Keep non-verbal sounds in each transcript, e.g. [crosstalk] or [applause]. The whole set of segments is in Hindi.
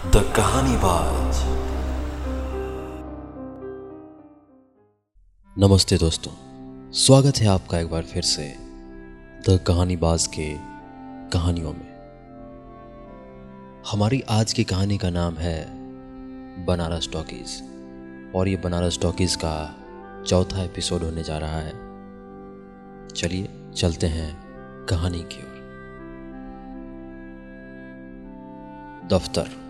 द कहानी बाज नमस्ते दोस्तों, स्वागत है आपका एक बार फिर से द कहानी बाज के कहानियों में। हमारी आज की कहानी का नाम है बनारस टॉकीज, और ये बनारस टॉकीज का चौथा एपिसोड होने जा रहा है। चलिए चलते हैं कहानी की ओर। दफ्तर।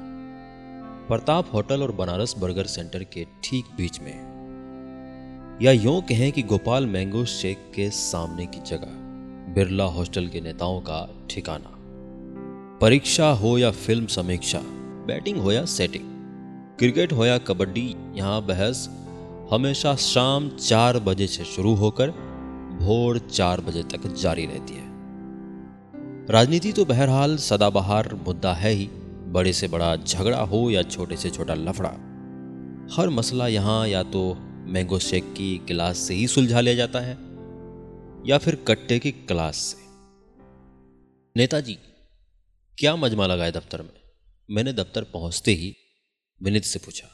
प्रताप होटल और बनारस बर्गर सेंटर के ठीक बीच में या यूँ कहें कि गोपाल मैंगो शेक के सामने की जगह, बिरला हॉस्टल के नेताओं का ठिकाना। परीक्षा हो या फ़िल्म समीक्षा, बैटिंग हो या सेटिंग, क्रिकेट हो या कबड्डी, यहाँ बहस हमेशा शाम चार बजे से शुरू होकर भोर चार बजे तक जारी रहती है। राजनीति तो बहरहाल सदाबहार मुद्दा है ही। बड़े से बड़ा झगड़ा हो या छोटे से छोटा लफड़ा, हर मसला यहाँ या तो मैंगो शेक की गिलास से ही सुलझा लिया जाता है, या फिर कट्टे की क्लास से। नेताजी, क्या मजमा लगाए दफ्तर में? मैंने दफ्तर पहुँचते ही विनित से पूछा।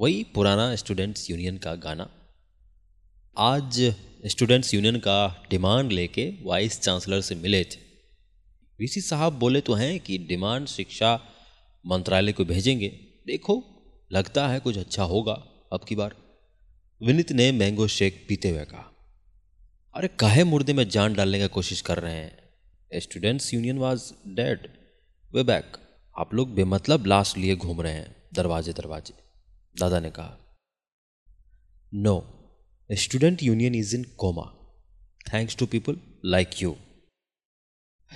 वही पुराना स्टूडेंट्स यूनियन का गाना। आज स्टूडेंट्स यूनियन का डिमांड लेके वाइस चांसलर से मिले थे। वीसी साहब बोले तो हैं कि डिमांड शिक्षा मंत्रालय को भेजेंगे। देखो, लगता है कुछ अच्छा होगा। अब की बार। विनित ने मैंगो शेक पीते हुए कहा, अरे, काहे मुर्दे में जान डालने की कोशिश कर रहे हैं? Students union was dead way back आप लोग बेमतलब लाश लिए घूम रहे हैं, दरवाजे दरवाजे। दादा ने कहा no student union is in coma thanks to people like you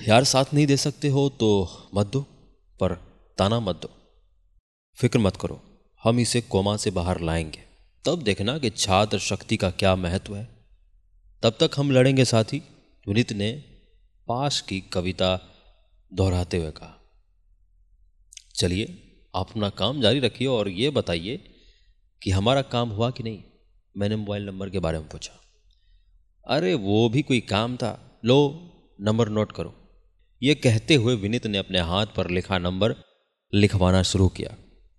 यार साथ नहीं दे सकते हो तो मत दो, पर ताना मत दो। फ़िक्र मत करो, हम इसे कोमा से बाहर लाएँगे। तब देखना कि छात्र शक्ति का क्या महत्व है। तब तक हम लड़ेंगे साथी विनित ने पास की कविता दोहराते हुए कहा। चलिए अपना काम जारी रखिए और ये बताइए कि हमारा काम हुआ कि नहीं? मैंने मोबाइल नंबर के बारे में पूछा। अरे, वो भी कोई काम था। लो, नंबर नोट करो। ये कहते हुए विनित ने अपने हाथ पर लिखा नंबर लिखवाना शुरू किया।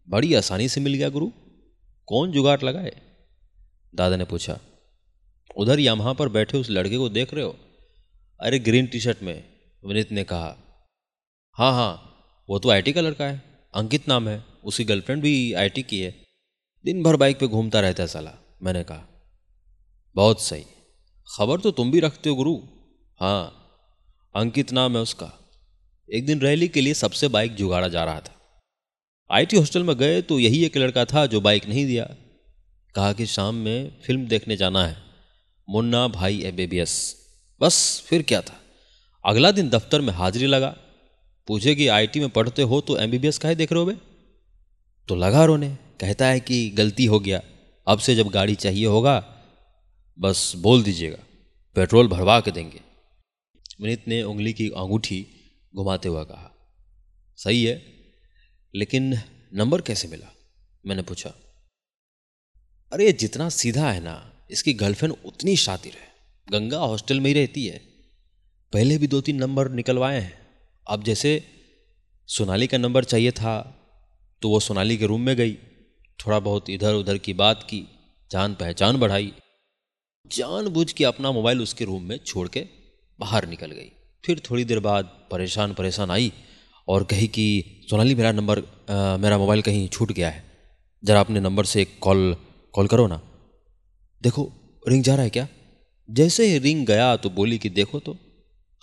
बड़ी आसानी से मिल गया, गुरु। कौन जुगाड़ लगाए? दादा ने पूछा। उधर यहाँ पर बैठे उस लड़के को देख रहे हो? अरे, ग्रीन टी शर्ट में, विनित ने कहा। हाँ हाँ वो तो आईटी का लड़का है। अंकित नाम है। उसकी गर्लफ्रेंड भी आईटी की है। दिन भर बाइक पे घूमता रहता है साला, मैंने कहा। बहुत सही। खबर तो तुम भी रखते हो, गुरु। हाँ अंकित नाम है उसका। एक दिन रैली के लिए सबसे बाइक जुगाड़ा जा रहा था। आईटी हॉस्टल में गए तो यही एक लड़का था जो बाइक नहीं दिया। कहा कि शाम में फ़िल्म देखने जाना है। मुन्ना भाई एस बस, फिर क्या था? अगला दिन दफ्तर में हाजिरी लगा। पूछे कि आईटी में पढ़ते हो तो एमबीबीएस काहे देख रहे हो बे? तो लगा रोने। कहता है कि गलती हो गया। अब से जब गाड़ी चाहिए होगा, बस बोल दीजिएगा। पेट्रोल भरवा के देंगे। विनीत ने उंगली की अंगूठी घुमाते हुए कहा, सही है, लेकिन नंबर कैसे मिला? मैंने पूछा, अरे जितना सीधा है ना, इसकी गर्लफ्रेंड उतनी शातिर है। गंगा हॉस्टल में ही रहती है। पहले भी दो तीन नंबर निकलवाए हैं। अब जैसे सोनाली का नंबर चाहिए था तो वो सोनाली के रूम में गई। थोड़ा बहुत इधर उधर की बात की जान पहचान बढ़ाई। जानबूझ के अपना मोबाइल उसके रूम में छोड़ के बाहर निकल गई। फिर थोड़ी देर बाद परेशान परेशान आई और कही कि सोनाली मेरा नंबर आ, मेरा मोबाइल कहीं छूट गया है। ज़रा अपने नंबर से कॉल कॉल करो ना। देखो रिंग जा रहा है क्या? जैसे ही रिंग गया तो बोली कि देखो तो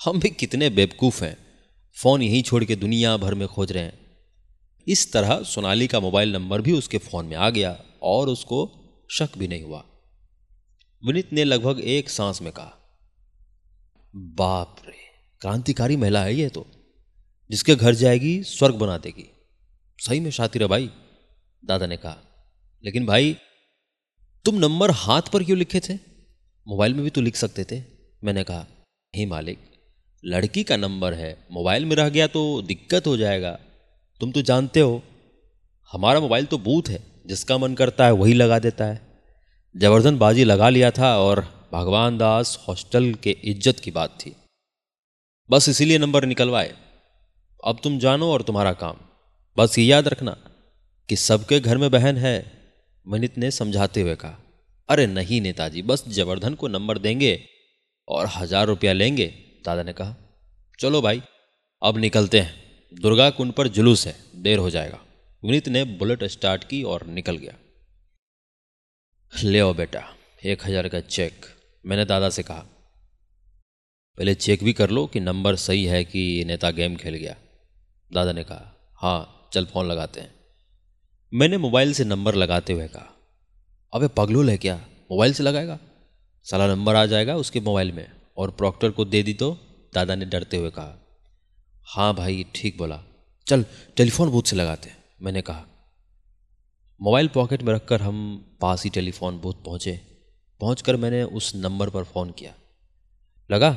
हम भी कितने बेवकूफ़ हैं। फ़ोन यहीं छोड़ के दुनिया भर में खोज रहे हैं। इस तरह सोनाली का मोबाइल नंबर भी उसके फ़ोन में आ गया और उसको शक भी नहीं हुआ। विनित ने लगभग एक सांस में कहा बाप रे, क्रांतिकारी महिला है ये तो। जिसके घर जाएगी, स्वर्ग बना देगी। सही में शातिर है भाई, दादा ने कहा। लेकिन भाई, तुम नंबर हाथ पर क्यों लिखे थे? मोबाइल में भी तो लिख सकते थे, मैंने कहा। हे मालिक, लड़की का नंबर है, मोबाइल में रह गया तो दिक्कत हो जाएगा। तुम तो जानते हो, हमारा मोबाइल तो बूथ है, जिसका मन करता है वही लगा देता है। जबरदन बाजी लगा लिया था और भगवान दास हॉस्टल के इज़्ज़त की बात थी। बस इसीलिए नंबर निकलवाए। अब तुम जानो और तुम्हारा काम। बस ये याद रखना कि सबके घर में बहन है, मनित ने समझाते हुए कहा। अरे नहीं नेताजी, बस जवर्धन को नंबर देंगे और हज़ार रुपया लेंगे, दादा ने कहा। चलो भाई, अब निकलते हैं। दुर्गा कुंड पर जुलूस है, देर हो जाएगा। विनीत ने बुलेट स्टार्ट की और निकल गया। ले आओ बेटा, एक हज़ार का चेक। मैंने दादा से कहा, पहले चेक भी कर लो कि नंबर सही है कि नेता गेम खेल गया। दादा ने कहा हाँ चल फ़ोन लगाते हैं। मैंने मोबाइल से नंबर लगाते हुए कहा, अबे पगलूल है क्या? मोबाइल से लगाएगा? साला नंबर आ जाएगा उसके मोबाइल में और प्रॉक्टर को दे दी तो? दादा ने डरते हुए कहा हाँ भाई, ठीक बोला। चल, टेलीफोन बूथ से लगाते मैंने कहा, मोबाइल पॉकेट में रखकर हम पास ही टेलीफोन बूथ पहुँचे। पहुंचकर मैंने उस नंबर पर फ़ोन किया। लगा?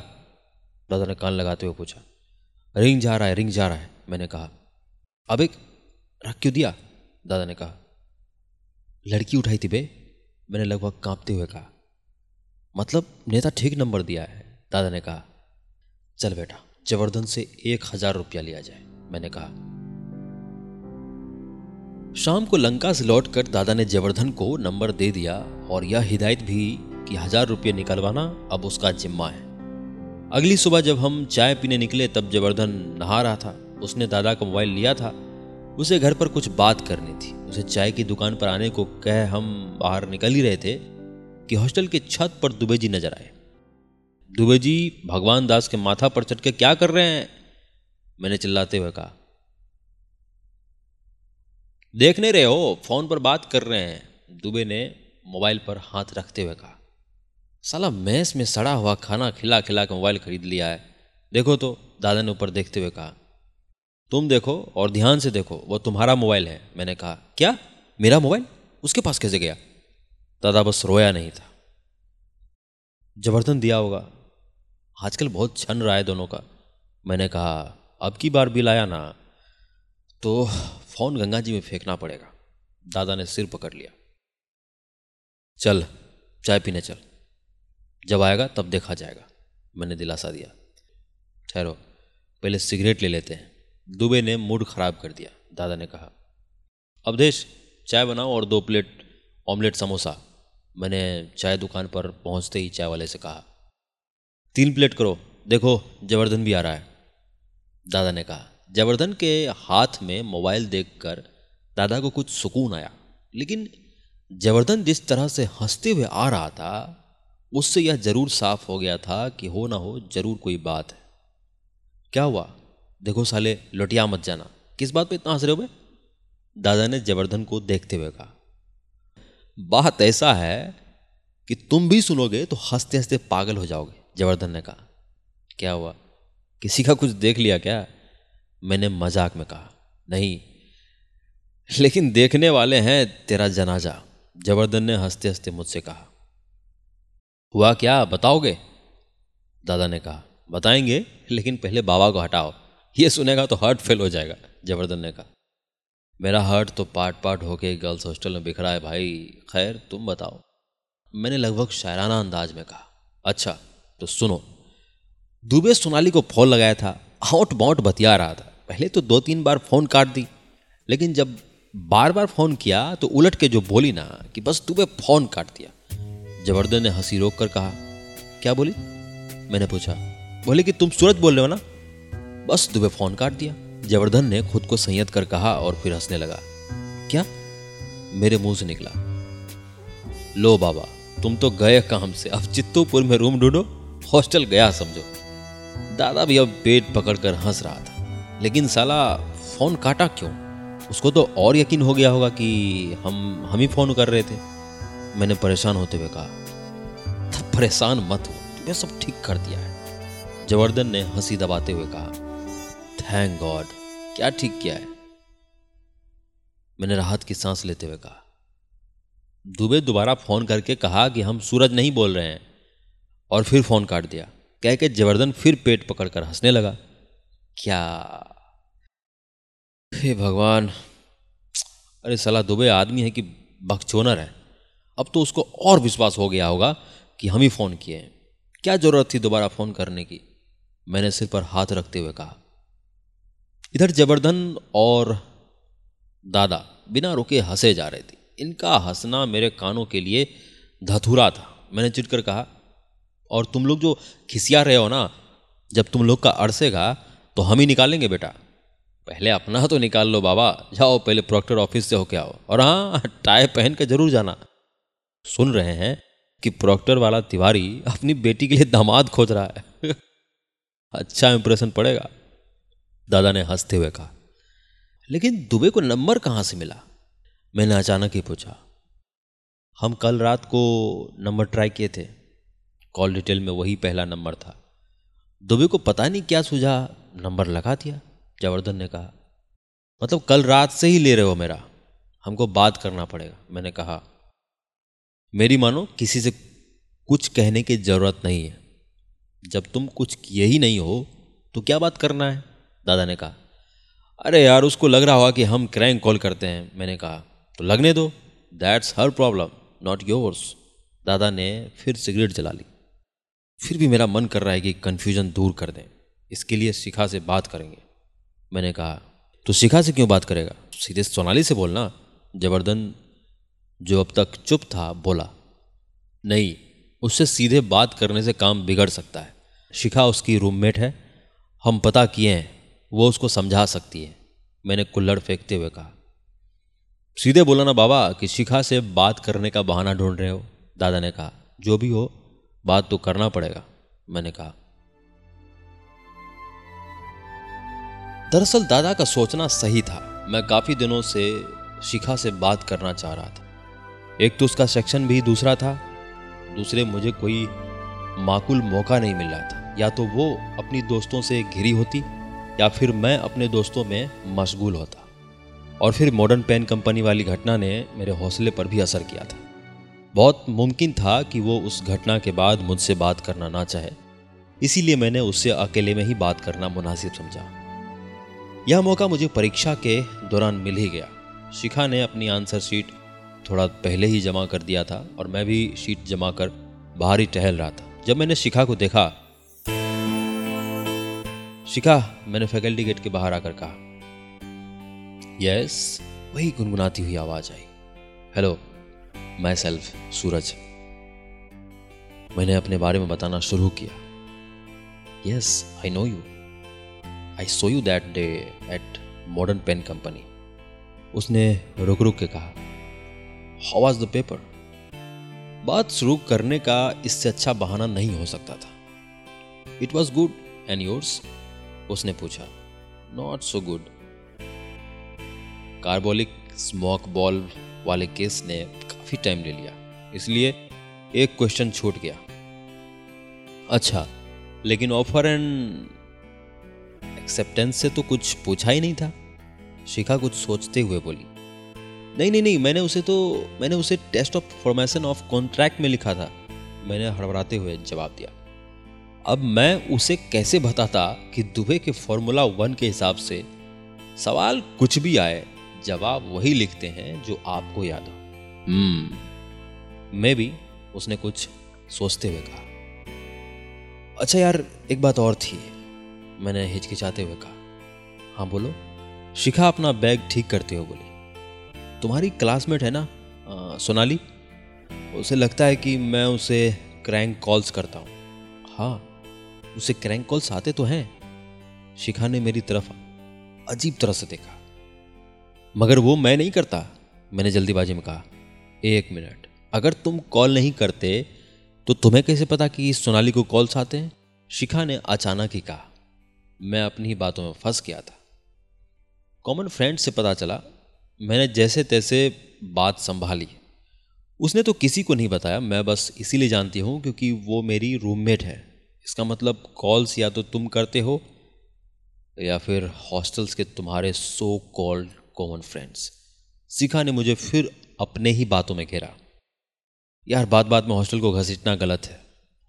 दादा ने कान लगाते हुए पूछा। रिंग जा रहा है, रिंग जा रहा है, मैंने कहा। अब एक रख क्यों दिया? दादा ने कहा। लड़की उठाई थी बे, मैंने लगभग कांपते हुए कहा। मतलब नेता ठीक नंबर दिया है, दादा ने कहा। चल बेटा जबरदन से एक हज़ार रुपया लिया जाए, मैंने कहा। शाम को लंका से लौटकर दादा ने जवर्धन को नंबर दे दिया और यह हिदायत भी कि हज़ार रुपये निकलवाना अब उसका जिम्मा है। अगली सुबह जब हम चाय पीने निकले तब जवर्धन नहा रहा था। उसने दादा का मोबाइल लिया था। उसे घर पर कुछ बात करनी थी। उसे चाय की दुकान पर आने को कह हम बाहर निकल ही रहे थे कि हॉस्टल की छत पर दुबे जी नज़र आए। दुबे जी भगवान दास के माथा पर चढ़ के क्या कर रहे हैं? मैंने चिल्लाते हुए कहा देख नहीं रहे हो, फ़ोन पर बात कर रहे हैं। दुबे ने मोबाइल पर हाथ रखते हुए कहा, साला मैस में सड़ा हुआ खाना खिला खिला के मोबाइल खरीद लिया है। देखो तो दादा ने ऊपर देखते हुए कहा। तुम देखो और ध्यान से देखो, वो तुम्हारा मोबाइल है, मैंने कहा। क्या? मेरा मोबाइल? उसके पास कैसे गया? दादा बस रोया नहीं था। जबरदन दिया होगा। आजकल बहुत छन रहा है दोनों का। मैंने कहा, अब की बार बिल आया ना? तो फ़ोन गंगा जी में फेंकना पड़ेगा। दादा ने सिर पकड़ लिया। चल, चाय पीने चल। जब आएगा तब देखा जाएगा। मैंने दिलासा दिया। ठहरो। पहले सिगरेट ले लेते हैं। दुबे ने मूड खराब कर दिया। दादा ने कहा अवधेश चाय बनाओ और दो प्लेट ऑमलेट समोसा। मैंने चाय दुकान पर पहुँचते ही चाय वाले से कहा, तीन प्लेट करो। देखो जबरदन भी आ रहा है। दादा ने कहा जबरदन के हाथ में मोबाइल देखकर दादा को कुछ सुकून आया। लेकिन जबरदन जिस तरह से हँसते हुए आ रहा था, उससे यह ज़रूर साफ़ हो गया था कि हो ना हो, ज़रूर कोई बात है। क्या हुआ? देखो साले, लुटिया मत जाना। किस बात पे इतना हंस रहे हो दादा ने जबरदन को देखते हुए कहा, बात ऐसा है कि तुम भी सुनोगे तो हँसते हँसते पागल हो जाओगे, जबरदन ने कहा। क्या हुआ? किसी का कुछ देख लिया क्या? मैंने मज़ाक में कहा। नहीं, लेकिन देखने वाले हैं तेरा जनाजा जबरदन ने हँसते हँसते मुझसे कहा। हुआ क्या, बताओगे? दादा ने कहा। बताएँगे, लेकिन पहले बाबा को हटाओ। ये सुनेगा तो हार्ट फेल हो जाएगा जबरदन ने कहा। मेरा हार्ट तो पार्ट पार्ट होके गर्ल्स हॉस्टल में बिखरा है भाई। खैर, तुम बताओ। मैंने लगभग शायराना अंदाज में कहा। अच्छा तो सुनो। दुबे सोनाली को फ़ोन लगाया था आउट बाउट बतिया रहा था। पहले तो दो तीन बार फ़ोन काट दी, लेकिन जब बार बार फ़ोन किया तो उलट के जो बोली ना कि बस तुम्हें फ़ोन काट दिया। जबरदन ने हँसी रोक कर कहा, क्या बोली? मैंने पूछा, बोले कि तुम सूरज बोल रहे हो ना? बस तुम्हें फ़ोन काट दिया। जबरदन ने खुद को संयत कर कहा और फिर हंसने लगा, क्या? मेरे मुँह से निकला, लो बाबा, तुम तो गए काम से, अब चित्तूपुर में रूम ढूंढो, हॉस्टल गया समझो। दादा भी अब पेट पकड़कर हंस रहा था। लेकिन साला, फ़ोन काटा क्यों? उसको तो और यकीन हो गया होगा कि हम हम ही फ़ोन कर रहे थे। मैंने परेशान होते हुए कहा परेशान मत हो। तुम्हें सब ठीक कर दिया है। जवर्धन ने हँसी दबाते हुए कहा थैंक गॉड क्या ठीक किया है? मैंने राहत की सांस लेते हुए कहा, दुबे दोबारा फ़ोन करके कहा कि हम सूरज नहीं बोल रहे हैं। और फिर फ़ोन काट दिया। कह के जबरदन फिर पेट पकड़कर हंसने लगा। क्या? हे भगवान। अरे सलाह दुबे आदमी है कि बकचोनर है अब तो उसको और विश्वास हो गया होगा कि हम ही फ़ोन किए हैं। क्या ज़रूरत थी दोबारा फ़ोन करने की? मैंने सिर पर हाथ रखते हुए कहा। इधर जबरदन और दादा बिना रुके हंसे जा रहे थे। इनका हंसना मेरे कानों के लिए धथुरा था। मैंने चिटकर कहा, और तुम लोग जो खिसिया रहे हो ना, जब तुम लोग का अड़सेगा तो हम ही निकालेंगे बेटा। पहले अपना तो निकाल लो बाबा। जाओ, पहले प्रोक्टर ऑफ़िस से होके आओ। और हाँ टाई पहन के ज़रूर जाना। सुन रहे हैं कि प्रोक्टर वाला तिवारी अपनी बेटी के लिए दामाद खोज रहा है। [laughs] अच्छा इंप्रेशन पड़ेगा। दादा ने हँसते हुए कहा, लेकिन दुबे को नंबर कहाँ से मिला? मैंने अचानक ही पूछा, हम कल रात को नंबर ट्राई किए थे। कॉल डिटेल में वही पहला नंबर था। दुबे को पता नहीं क्या सूझा। नंबर लगा दिया। जवर्धन ने कहा मतलब कल रात से ही ले रहे हो मेरा। हमको बात करना पड़ेगा। मैंने कहा, मेरी मानो, किसी से कुछ कहने की ज़रूरत नहीं है। जब तुम कुछ किए ही नहीं हो तो क्या बात करना है? दादा ने कहा, अरे यार, उसको लग रहा होगा कि हम क्रैंक कॉल करते हैं। मैंने कहा तो लगने दो। That's her problem not yours दादा ने फिर सिगरेट जला ली। फिर भी मेरा मन कर रहा है कि कन्फ्यूज़न दूर कर दें। इसके लिए शिखा से बात करेंगे। मैंने कहा तो शिखा से क्यों बात करेगा? सीधे सोनाली से बोलना। जबरदन जो अब तक चुप था, बोला, नहीं, उससे सीधे बात करने से काम बिगड़ सकता है। शिखा उसकी रूममेट है, हम पता किए हैं, वो उसको समझा सकती है। मैंने कुल्लड़ फेंकते हुए कहा, सीधे बोला ना बाबा कि शिखा से बात करने का बहाना ढूंढ रहे हो? दादा ने कहा, जो भी हो, बात तो करना पड़ेगा। मैंने कहा दरअसल दादा का सोचना सही था। मैं काफ़ी दिनों से शिखा से बात करना चाह रहा था। एक तो उसका सेक्शन भी दूसरा था। दूसरे मुझे कोई माकूल मौका नहीं मिल रहा था। या तो वो अपनी दोस्तों से घिरी होती, या फिर मैं अपने दोस्तों में मशगूल होता। और फिर मॉडर्न पेन कंपनी वाली घटना ने मेरे हौसले पर भी असर किया था। बहुत मुमकिन था कि वो उस घटना के बाद मुझसे बात करना ना चाहे। इसीलिए मैंने उससे अकेले में ही बात करना मुनासिब समझा। यह मौका मुझे परीक्षा के दौरान मिल ही गया। शिखा ने अपनी आंसर शीट थोड़ा पहले ही जमा कर दिया था और मैं भी शीट जमा कर बाहर ही टहल रहा था। जब मैंने शिखा को देखा, शिखा मैंने फैकल्टी गेट के बाहर आकर कहा यस वही गुनगुनाती हुई आवाज़ आई। हेलो माई सेल्फ सूरज मैंने अपने बारे में बताना शुरू किया। Yes I know you I saw you that day at Modern Pen company उसने रुक रुक के कहा हाउ वॉज़ द पेपर बात शुरू करने का इससे अच्छा बहाना नहीं हो सकता था। It was good and yours उसने पूछा not so good carbolic smoke ball वाले केस ने काफ़ी टाइम ले लिया, इसलिए एक क्वेश्चन छूट गया। अच्छा लेकिन ऑफ़र एंड एक्सेप्टेंस से तो कुछ पूछा ही नहीं था। शिखा कुछ सोचते हुए बोली, नहीं नहीं नहीं, मैंने उसे तो मैंने उसे test of formation of contract में लिखा था। मैंने हड़बड़ाते हुए जवाब दिया, अब मैं उसे कैसे बताता कि दुबे के फॉर्मूला वन के हिसाब से सवाल कुछ भी आए, जवाब वही लिखते हैं जो आपको याद हो? हम्म मैं भी, उसने कुछ सोचते हुए कहा। अच्छा यार, एक बात और थी। मैंने हिचकिचाते हुए कहा हाँ बोलो। शिखा अपना बैग ठीक करते हो बोली, तुम्हारी क्लासमेट है ना सोनाली? उसे लगता है कि मैं उसे क्रैंक कॉल्स करता हूँ। हाँ उसे क्रैंक कॉल्स आते तो हैं। शिखा ने मेरी तरफ़ अजीब तरह से देखा। मगर वो मैं नहीं करता, मैंने जल्दीबाजी में कहा। एक मिनट, अगर तुम कॉल नहीं करते तो तुम्हें कैसे पता कि सोनाली को कॉल्स आते हैं? शिखा ने अचानक ही कहा मैं अपनी ही बातों में फंस गया था। कॉमन फ्रेंड से पता चला, मैंने जैसे तैसे बात संभाली। उसने तो किसी को नहीं बताया, मैं बस इसीलिए जानती हूँ क्योंकि वो मेरी रूममेट है। इसका मतलब कॉल्स या तो तुम करते हो, या फिर हॉस्टल्स के तुम्हारे so called common friends Shikha ने मुझे फिर अपने ही बातों में घेरा। यार बात बात में हॉस्टल को घसीटना गलत है।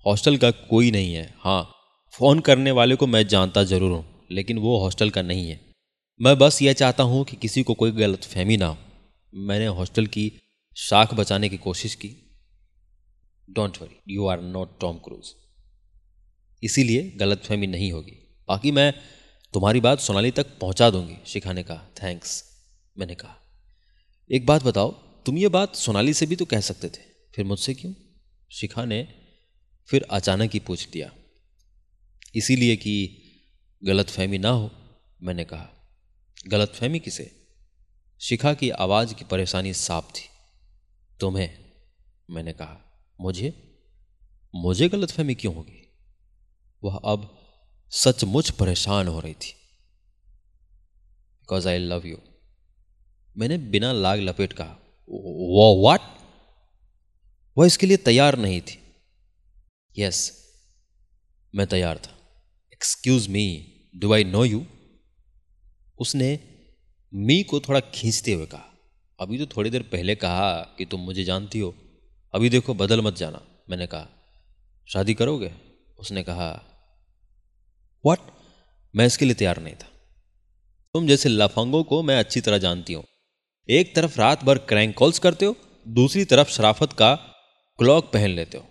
हॉस्टल का कोई नहीं है। हाँ फ़ोन करने वाले को मैं जानता ज़रूर हूँ, लेकिन वो हॉस्टल का नहीं है। मैं बस यह चाहता हूँ कि किसी को कोई गलत फहमी ना हो। मैंने हॉस्टल की शाख बचाने की कोशिश की। Don't worry you are not Tom Cruise इसीलिए गलत फहमी नहीं होगी। बाकी मैं तुम्हारी बात सोनाली तक पहुँचा दूँगी शिखा ने कहा थैंक्स मैंने कहा। एक बात बताओ, तुम ये बात सोनाली से भी तो कह सकते थे, फिर मुझसे क्यों? शिखा ने फिर अचानक ही पूछ दिया। इसीलिए कि गलत फहमी ना हो मैंने कहा। गलत फहमी किसे? शिखा की आवाज़ की परेशानी साफ़ थी। तुम्हें मैंने कहा। मुझे? मुझे गलत फहमी क्यों होगी? वह अब सचमुच परेशान हो रही थी। बिकॉज़ आई लव यू मैंने बिना लाग लपेट कहा वो वाट वह इसके लिए तैयार नहीं थी। यस yes, मैं तैयार था। Excuse me do I know you उसने मी को थोड़ा खींचते हुए कहा। अभी तो थोड़ी देर पहले कहा कि तुम मुझे जानती हो। अभी देखो, बदल मत जाना, मैंने कहा। शादी करोगे? उसने कहा वट मैं इसके लिए तैयार नहीं था। तुम जैसे लफंगों को मैं अच्छी तरह जानती हूँ। एक तरफ़ रात भर क्रैंक कॉल्स करते हो, दूसरी तरफ़ शराफत का क्लॉक पहन लेते हो।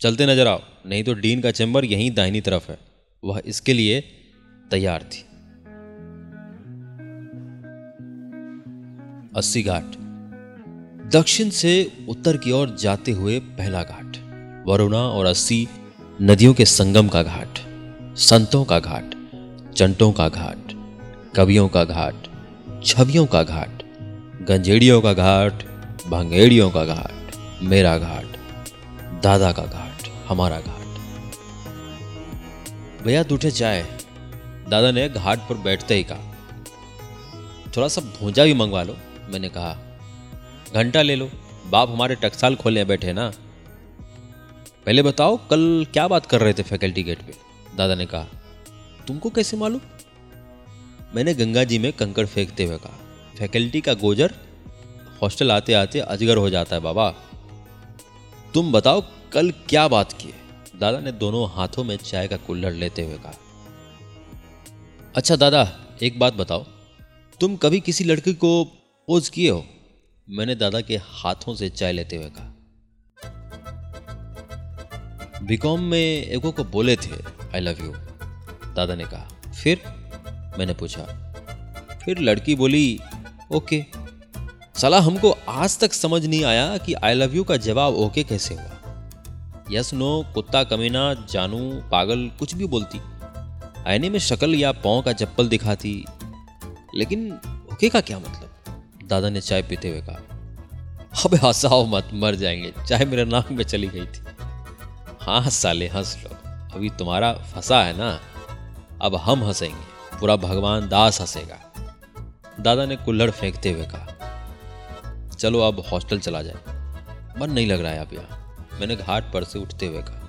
चलते नज़र आओ, नहीं तो डीन का चैम्बर यहीं दाहिनी तरफ़ है। वह इसके लिए तैयार थी। अस्सी घाट। दक्षिण से उत्तर की ओर जाते हुए पहला घाट, वरुणा और अस्सी नदियों के संगम का घाट, संतों का घाट, चंटों का घाट, कवियों का घाट, छवियों का घाट, गंजेड़ियों का घाट, भांगेड़ियों का घाट, मेरा घाट, दादा का घाट, हमारा घाट। भैया दूठे चाय दादा ने घाट पर बैठते ही कहा, थोड़ा सा भूंजा भी मंगवा लो, मैंने कहा। घंटा ले लो, बाप हमारे टकसाल खोले बैठे ना। पहले बताओ, कल क्या बात कर रहे थे फैकल्टी गेट पे? दादा ने कहा, तुमको कैसे मालूम? मैंने गंगा जी में कंकड़ फेंकते हुए कहा, फैकल्टी का गोजर हॉस्टल आते आते अजगर हो जाता है बाबा। तुम बताओ, कल क्या बात की दादा ने दोनों हाथों में चाय का कुल्हड़ लेते हुए कहा अच्छा दादा, एक बात बताओ, तुम कभी किसी लड़की को पोज किए हो? मैंने दादा के हाथों से चाय लेते हुए कहा। बीकॉम में एगो को बोले थे आई लव यू दादा ने कहा, फिर? मैंने पूछा, फिर लड़की बोली, ओके। सलाह हमको आज तक समझ नहीं आया कि आई लव यू का जवाब ओके कैसे हुआ। यस नो, कुत्ता कमीना, जानू, पागल कुछ भी बोलती। आईने में शक्ल या पाँव का चप्पल दिखाती। लेकिन ओके का क्या मतलब? दादा ने चाय पीते हुए कहा, अबे हंसाओ मत, मर जाएँगे। चाय मेरे नाक में चली गई थी। हाँ साले हंस लो अभी तुम्हारा फंसा है ना? अब हम हंसेंगे। पूरा भगवान दास हंसेगा। दादा ने कुल्हड़ फेंकते हुए कहा, चलो अब हॉस्टल चला जाए। मन नहीं लग रहा है अब यहाँ। मैंने घाट पर से उठते हुए कहा,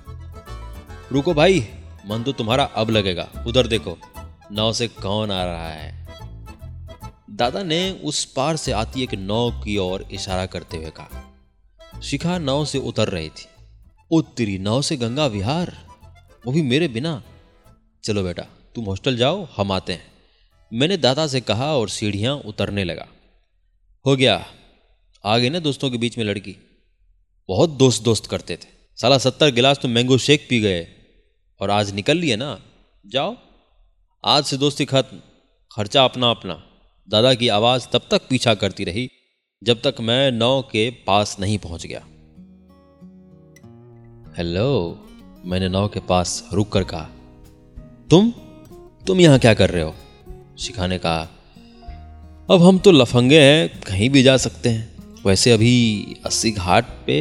रुको भाई, मन तो तुम्हारा अब लगेगा। उधर देखो, नाव से कौन आ रहा है? दादा ने उस पार से आती एक नाव की ओर इशारा करते हुए कहा, शिखा नाव से उतर रही थी। उत्तरी नाव से गंगा विहार? वो भी मेरे बिना? चलो बेटा, तुम हॉस्टल जाओ, हम आते हैं। मैंने दादा से कहा और सीढ़ियाँ उतरने लगा। हो गया आ गई ना दोस्तों के बीच में लड़की। बहुत दोस्त दोस्त करते थे। साला सत्तर गिलास तो मैंगो शेक पी गए। और आज निकल लिए ना। जाओ। आज से दोस्ती खत्म। खर्चा अपना अपना दादा की आवाज़ तब तक पीछा करती रही, जब तक मैं नौ के पास नहीं पहुँच गया। हेलो, मैंने नौ के पास रुक कर कहा, तुम? तुम यहाँ क्या कर रहे हो? शिखा ने कहा, अब हम तो लफंगे हैं, कहीं भी जा सकते हैं। वैसे अभी अस्सी घाट पे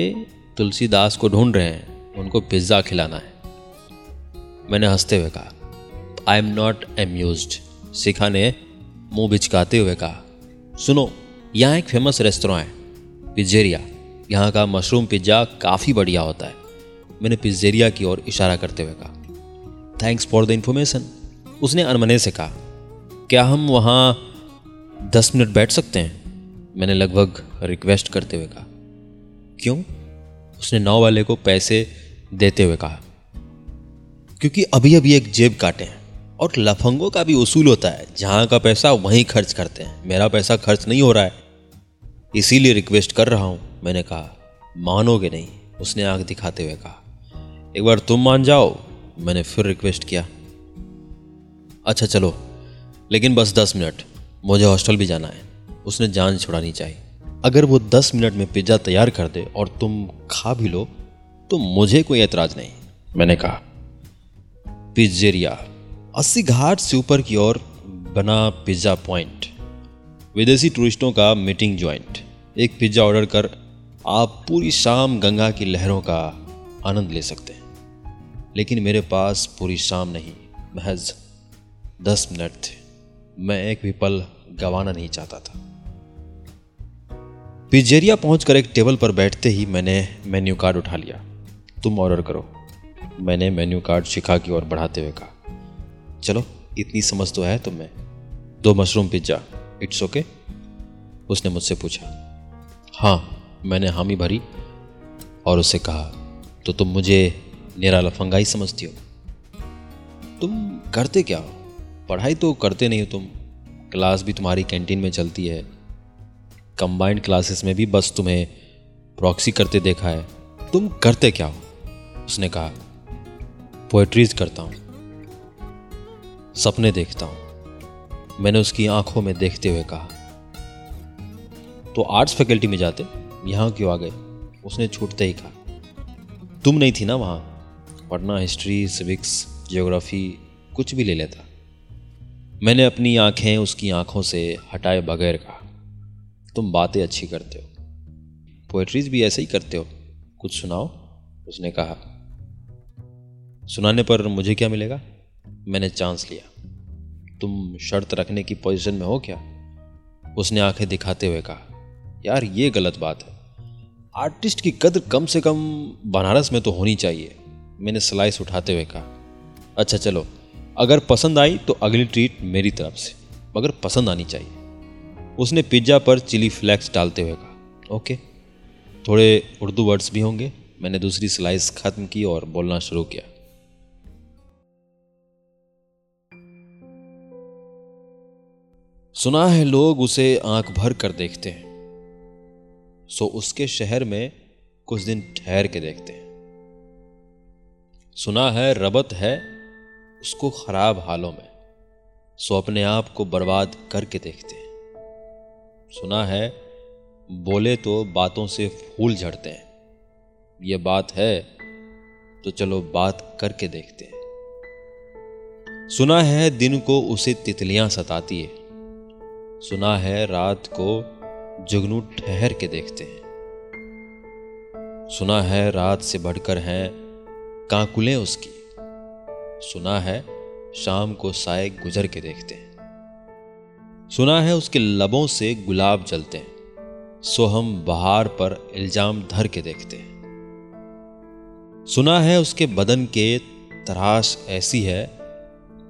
तुलसीदास को ढूंढ रहे हैं, उनको पिज़्ज़ा खिलाना है। मैंने हँसते हुए कहा I am not amused Shikha ने मुँह बिचकाते हुए कहा, सुनो, यहाँ एक फ़ेमस रेस्तरा है पिज्जेरिया यहाँ का मशरूम पिज़्ज़ा काफ़ी बढ़िया होता है। मैंने पिज्जेरिया की ओर इशारा करते हुए कहा थैंक्स फॉर द इन्फॉर्मेशन उसने अनमने से कहा, क्या हम वहाँ दस मिनट बैठ सकते हैं? मैंने लगभग रिक्वेस्ट करते हुए कहा। क्यों? उसने नाव वाले को पैसे देते हुए कहा। क्योंकि अभी अभी एक जेब काटे हैं और लफंगों का भी उसूल होता है। जहाँ का पैसा, वहीं खर्च करते हैं। मेरा पैसा खर्च नहीं हो रहा है। इसीलिए रिक्वेस्ट कर रहा हूँ, मैंने कहा, मानोगे नहीं? उसने आँख दिखाते हुए कहा। एक बार तुम मान जाओ, मैंने फिर रिक्वेस्ट किया। अच्छा चलो, लेकिन बस दस मिनट, मुझे हॉस्टल भी जाना है। उसने जान छुड़ानी चाहिए। अगर वो दस मिनट में पिज़्ज़ा तैयार कर दे और तुम खा भी लो तो मुझे कोई एतराज़ नहीं। मैंने कहा, पिज्जेरिया, अस्सी घाट से ऊपर की ओर बना पिज़्ज़ा पॉइंट। विदेशी टूरिस्टों का मीटिंग ज्वाइंट। एक पिज़्ज़ा ऑर्डर कर आप पूरी शाम गंगा की लहरों का आनंद ले सकते हैं। लेकिन मेरे पास पूरी शाम नहीं, महज दस मिनट थे। मैं एक भी पल गंवाना नहीं चाहता था। पिज्जेरिया पहुंचकर एक टेबल पर बैठते ही मैंने मेन्यू कार्ड उठा लिया। तुम ऑर्डर करो। मैंने मेन्यू कार्ड शिखा की ओर बढ़ाते हुए कहा, चलो, इतनी समझ तो है तुम्हें। दो मशरूम पिज़्ज़ा, इट्स ओके? उसने मुझसे पूछा हाँ मैंने हामी भरी। और उसे कहा तो तुम मुझे निरा लफंगा ही समझती हो? तुम करते क्या हो? पढ़ाई तो करते नहीं हो तुम। क्लास भी तुम्हारी कैंटीन में चलती है। कंबाइंड क्लासेस में भी बस तुम्हें प्रॉक्सी करते देखा है। तुम करते क्या हो? उसने कहा पोएट्रीज करता हूँ। सपने देखता हूँ। मैंने उसकी आँखों में देखते हुए कहा तो आर्ट्स फैकल्टी में जाते? यहाँ क्यों आ गए? उसने छूटते ही कहा, तुम नहीं थी ना वहाँ? पढ़ना हिस्ट्री सिविक्स जियोग्राफी कुछ भी ले लेता। मैंने अपनी आँखें उसकी आँखों से हटाए बगैर कहा तुम बातें अच्छी करते हो। पोएट्रीज भी ऐसे ही करते हो। कुछ सुनाओ, उसने कहा। सुनाने पर मुझे क्या मिलेगा? मैंने चांस लिया। तुम शर्त रखने की पोजीशन में हो क्या? उसने आँखें दिखाते हुए कहा। यार, ये गलत बात है। आर्टिस्ट की कद्र कम से कम बनारस में तो होनी चाहिए। मैंने स्लाइस उठाते हुए कहा। अच्छा चलो। अगर पसंद आई तो अगली ट्रीट मेरी तरफ़ से। मगर पसंद आनी चाहिए। उसने पिज़्ज़ा पर चिली फ्लेक्स डालते हुए कहा, ओके, थोड़े उर्दू वर्ड्स भी होंगे, मैंने दूसरी स्लाइस ख़त्म की और बोलना शुरू किया। सुना है लोग उसे आँख भर कर देखते हैं, सो उसके शहर में कुछ दिन ठहर के देखते हैं। सुना है रबत है उसको खराब हालों में, सो अपने आप को बर्बाद करके देखते हैं। सुना है, बोले तो बातों से फूल झड़ते हैं। ये बात है तो चलो बात करके देखते हैं। सुना है दिन को उसे तितलियाँ सताती है। सुना है रात को जुगनू ठहर के देखते हैं। सुना है रात से बढ़कर हैं कांकुलें उसकी। सुना है शाम को साय गुजर के देखते हैं। सुना है उसके लबों से गुलाब जलते हैं। सो हम बहार पर इल्ज़ाम धर के देखते हैं। सुना है उसके बदन के तराश ऐसी है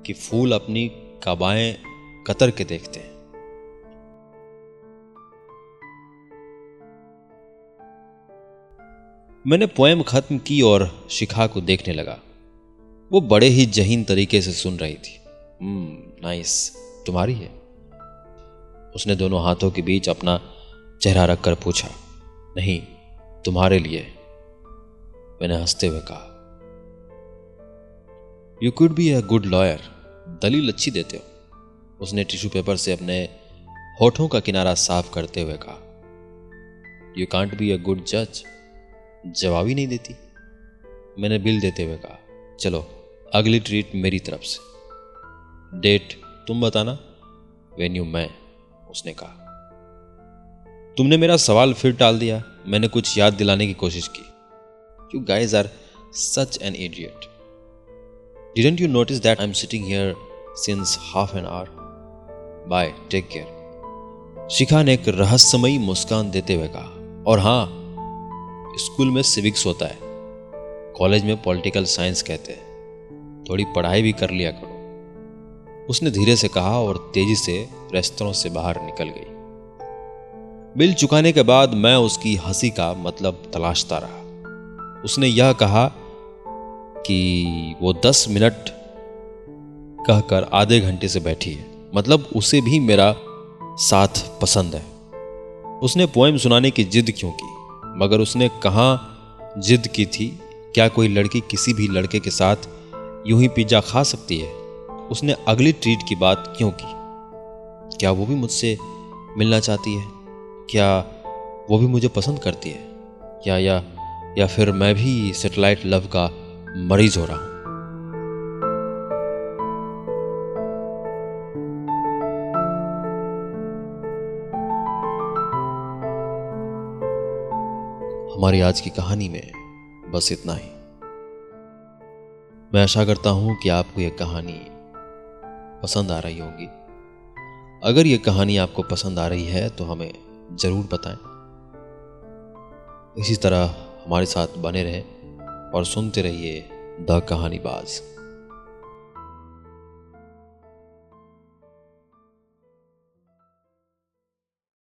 कि फूल अपनी कबाएँ कतर के देखते हैं। मैंने पोएम खत्म की और शिखा को देखने लगा। वो बड़े ही जहीन तरीके से सुन रही थी। हम्म नाइस तुम्हारी है। उसने दोनों हाथों के बीच अपना चेहरा रखकर पूछा, नहीं, तुम्हारे लिए? मैंने हँसते हुए कहा you could be a good lawyer दलील अच्छी देते हो। उसने टिश्यू पेपर से अपने होठों का किनारा साफ़ करते हुए कहा you can't be a good जज जवाब ही नहीं देती। मैंने बिल देते हुए कहा, चलो, अगली ट्रीट मेरी तरफ़ से। डेट तुम बताना वेन्यू मैं उसने कहा, तुमने मेरा सवाल फिर टाल दिया। मैंने कुछ याद दिलाने की कोशिश की। You guys are such an idiot didn't you notice that I am sitting here since half an hour bye take care Shikha ने एक रहस्यमयी मुस्कान देते हुए कहा, और हाँ स्कूल में सिविक्स होता है। कॉलेज में पॉलिटिकल साइंस कहते हैं। थोड़ी पढ़ाई भी कर लिया करो। उसने धीरे से कहा और तेज़ी से रेस्तरों से बाहर निकल गई। बिल चुकाने के बाद मैं उसकी हँसी का मतलब तलाशता रहा। उसने यह कहा कि वो दस मिनट कहकर आधे घंटे से बैठी है। मतलब उसे भी मेरा साथ पसंद है। उसने पोएम सुनाने की जिद क्यों की? मगर उसने कहाँ, जिद की थी, क्या कोई लड़की किसी भी लड़के के साथ यूँ ही पिज़्ज़ा खा सकती है? उसने अगली ट्रीट की बात क्यों की? क्या वो भी मुझसे मिलना चाहती है? क्या वो भी मुझे पसंद करती है? या या या फिर मैं भी सेटेलाइट लव का मरीज़ हो रहा हूँ? हमारी आज की कहानी में बस इतना ही। मैं आशा करता हूँ कि आपको यह कहानी पसंद आ रही होंगी। अगर ये कहानी आपको पसंद आ रही है तो हमें ज़रूर बताएँ। इसी तरह हमारे साथ बने रहें और सुनते रहिए द कहानी बाज़